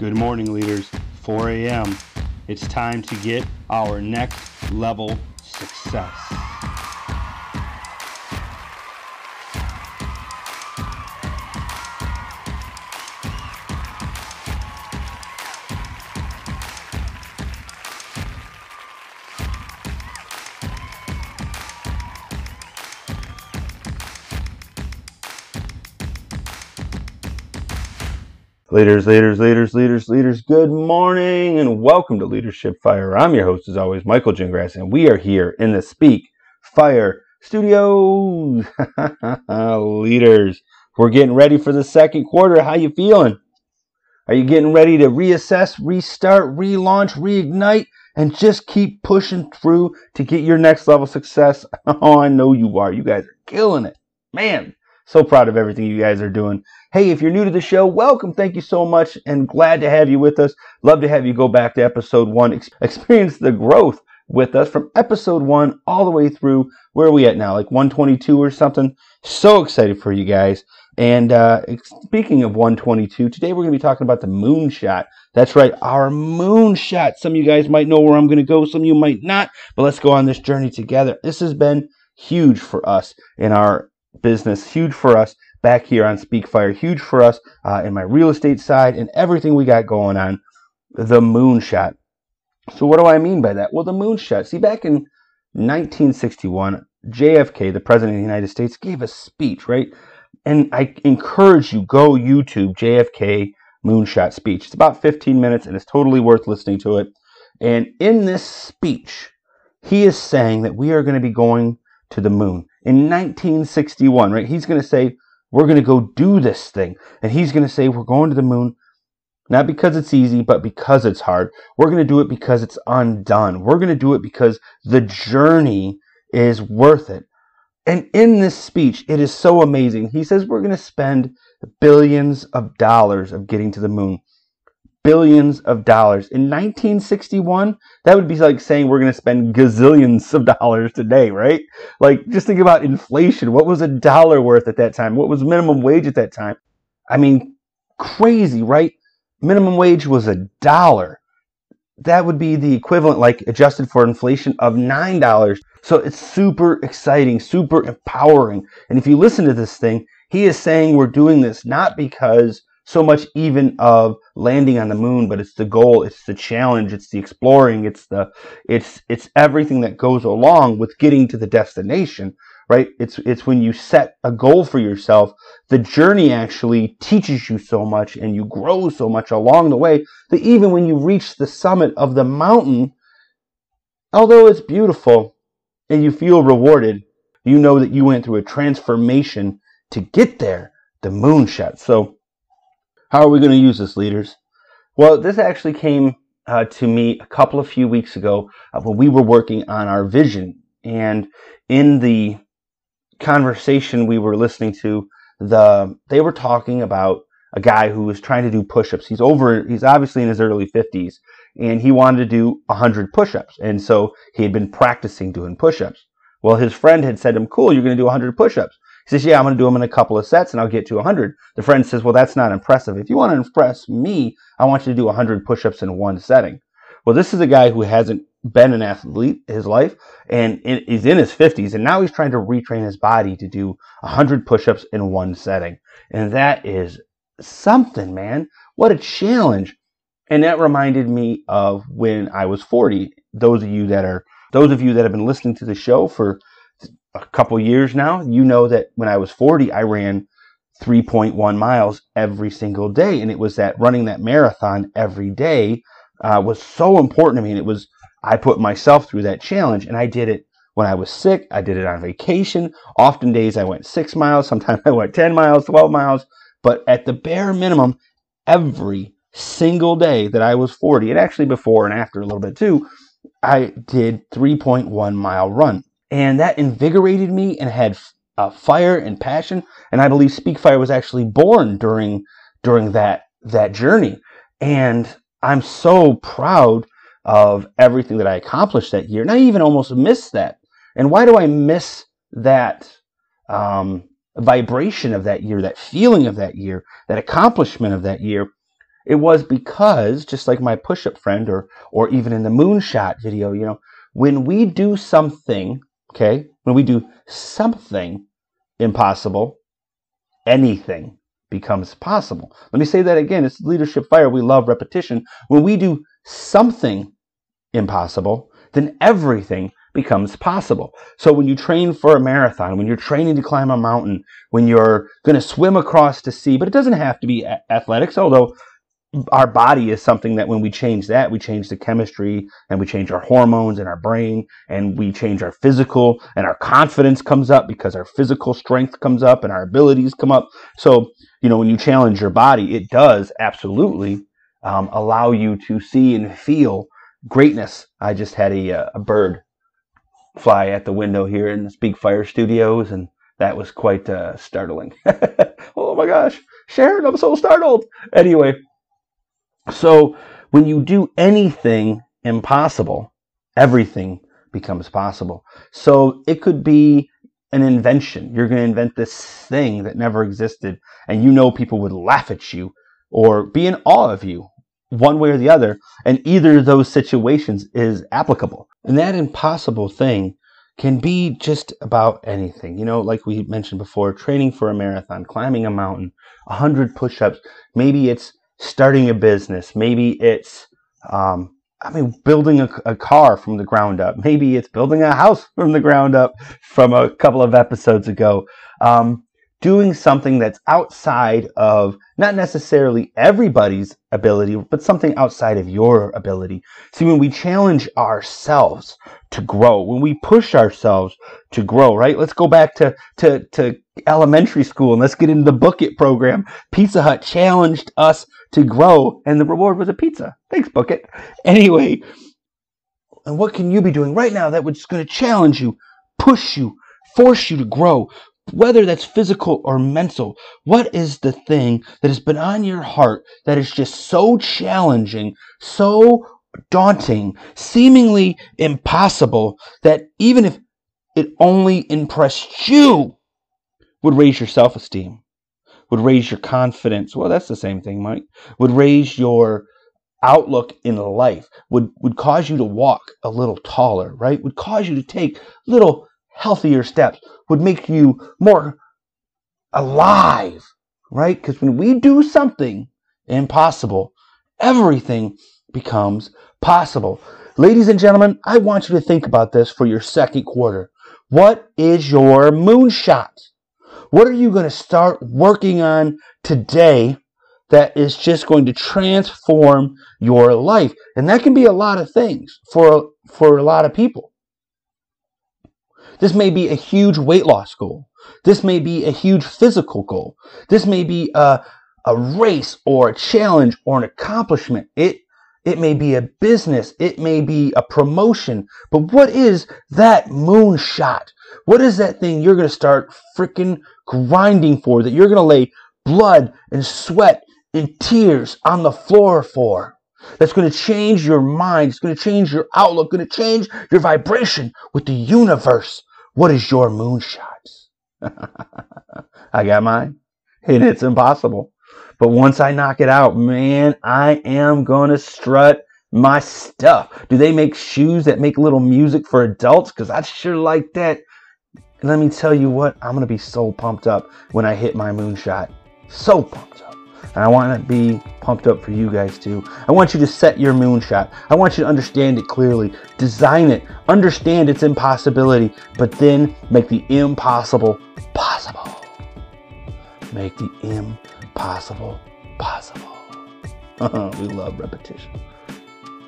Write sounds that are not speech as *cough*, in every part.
Good morning, leaders. 4 a.m. It's time to get our next level success. Leaders, leaders, leaders, leaders, leaders, good morning and welcome to Leadership Fire. I'm your host, as always, Michael Gingrass, and we are here in the Speak Fire Studios. *laughs* leaders, we're getting ready for the second quarter. How you feeling? Are you getting ready to reassess, restart, relaunch, reignite, and just keep pushing through to get your next level success? *laughs* Oh, I know you are. You guys are killing it. Man, so proud of everything you guys are doing. Hey, if you're new to the show, welcome. Thank you so much and glad to have you with us. Love to have you go back to episode one, *laughs* experience the growth with us from episode one all the way through where are we at now? Like 122 or something. So excited for you guys. And uh, speaking of 122, today we're going to be talking about the moonshot. That's right, our moonshot. Some of you guys might know where I'm going to go, some of you might not, but let's go on this journey together. This has been huge for us in our business, huge for us back here on Speakfire, huge for us uh, in my real estate side and everything we got going on. The moonshot. So, what do I mean by that? Well, the moonshot. See, back in 1961, JFK, the President of the United States, gave a speech, right? And I encourage you, go YouTube JFK moonshot speech. It's about 15 minutes and it's totally worth listening to it. And in this speech, he is saying that we are going to be going to the moon in 1961, right? He's going to say, We're going to go do this thing. And he's going to say, We're going to the moon, not because it's easy, but because it's hard. We're going to do it because it's undone. We're going to do it because the journey is worth it. And in this speech, it is so amazing. He says, We're going to spend billions of dollars of getting to the moon billions of dollars. In 1961, that would be like saying we're going to spend gazillions of dollars today, right? Like, just think about inflation. What was a dollar worth at that time? What was minimum wage at that time? I mean, crazy, right? Minimum wage was a dollar. That would be the equivalent, like adjusted for inflation, of $9. So it's super exciting, super empowering. And if you listen to this thing, he is saying we're doing this not because so much even of landing on the moon but it's the goal it's the challenge it's the exploring it's the it's it's everything that goes along with getting to the destination right? It's it's when you set a goal for yourself the journey actually teaches you so much and you grow so much along the way that even when you reach the summit of the mountain although it's beautiful and you feel rewarded you know that you went through a transformation to get there the moonshot so how are we going to use this, leaders? Well, this actually came uh, to me a couple of few weeks ago uh, when we were working on our vision. And in the conversation we were listening to, the they were talking about a guy who was trying to do push-ups. He's over. He's obviously in his early 50s, and he wanted to do 100 push-ups. And so he had been practicing doing push-ups. Well, his friend had said to him, "Cool, you're going to do 100 push-ups." Says, Yeah, I'm going to do them in a couple of sets and I'll get to 100. The friend says, Well, that's not impressive. If you want to impress me, I want you to do 100 push ups in one setting. Well, this is a guy who hasn't been an athlete his life and he's in his 50s and now he's trying to retrain his body to do 100 push ups in one setting. And that is something, man. What a challenge. And that reminded me of when I was 40. Those of you that are those of you that have been listening to the show for a couple years now, you know that when I was 40, I ran 3.1 miles every single day. And it was that running that marathon every day uh, was so important to me. And it was, I put myself through that challenge and I did it when I was sick. I did it on vacation. Often days I went six miles. Sometimes *laughs* I went 10 miles, 12 miles. But at the bare minimum, every single day that I was 40, and actually before and after a little bit too, I did 3.1 mile run and that invigorated me and had uh, fire and passion. And I believe Speak Fire was actually born during during that that journey. And I'm so proud of everything that I accomplished that year. And I even almost missed that. And why do I miss that um, vibration of that year, that feeling of that year, that accomplishment of that year? It was because, just like my push up friend, or, or even in the moonshot video, you know, when we do something, okay, when we do something impossible, anything becomes possible. Let me say that again. It's leadership fire. We love repetition. When we do something impossible, then everything becomes possible. So when you train for a marathon, when you're training to climb a mountain, when you're going to swim across the sea, but it doesn't have to be athletics, although our body is something that when we change that, we change the chemistry and we change our hormones and our brain and we change our physical and our confidence comes up because our physical strength comes up and our abilities come up. So, you know, when you challenge your body, it does absolutely um, allow you to see and feel greatness. I just had a, uh, a bird fly at the window here in the Speak Fire studios and that was quite uh, startling. *laughs* oh my gosh, Sharon, I'm so startled. Anyway, so when you do anything impossible, everything becomes possible. So it could be an invention. You're going to invent this thing that never existed, and you know people would laugh at you or be in awe of you, one way or the other. And either of those situations is applicable. And that impossible thing can be just about anything. You know, like we mentioned before, training for a marathon, climbing a mountain, 100 push ups. Maybe it's starting a business. Maybe it's, um, I mean, building a, a, car from the ground up. Maybe it's building a house from the ground up from a couple of episodes ago. Um, doing something that's outside of not necessarily everybody's ability, but something outside of your ability. See, when we challenge ourselves to grow, when we push ourselves to grow, right? Let's go back to, to, to elementary school and let's get into the Book It program. Pizza Hut challenged us to grow, and the reward was a pizza. Thanks, Book It. *laughs* Anyway, and what can you be doing right now that was going to challenge you, push you, force you to grow? Whether that's physical or mental, what is the thing that has been on your heart that is just so challenging, so daunting, seemingly impossible that even if it only impressed you, would raise your self esteem, would raise your confidence. Well, that's the same thing, Mike. Would raise your outlook in life, would, would cause you to walk a little taller, right? Would cause you to take little healthier steps, would make you more alive, right? Because when we do something impossible, everything becomes possible. Ladies and gentlemen, I want you to think about this for your second quarter. What is your moonshot? What are you going to start working on today that is just going to transform your life? And that can be a lot of things for, for a lot of people. This may be a huge weight loss goal. This may be a huge physical goal. This may be a, a race or a challenge or an accomplishment. It, it may be a business. It may be a promotion. But what is that moonshot? What is that thing you're going to start freaking grinding for, that you're going to lay blood and sweat and tears on the floor for? That's going to change your mind. It's going to change your outlook, going to change your vibration with the universe. What is your moonshot? *laughs* I got mine, and it's impossible. But once I knock it out, man, I am going to strut my stuff. Do they make shoes that make little music for adults? Because I sure like that. Let me tell you what, I'm going to be so pumped up when I hit my moonshot. So pumped up. And I want to be pumped up for you guys too. I want you to set your moonshot. I want you to understand it clearly, design it, understand its impossibility, but then make the impossible possible. Make the impossible possible. *laughs* we love repetition.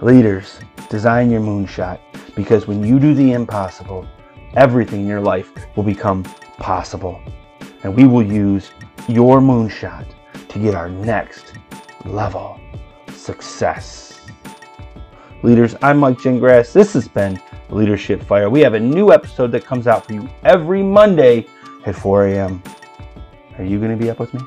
Leaders, design your moonshot because when you do the impossible, everything in your life will become possible. And we will use your moonshot to get our next level success. Leaders, I'm Mike Gingrass. This has been Leadership Fire. We have a new episode that comes out for you every Monday at 4 a.m. Are you going to be up with me?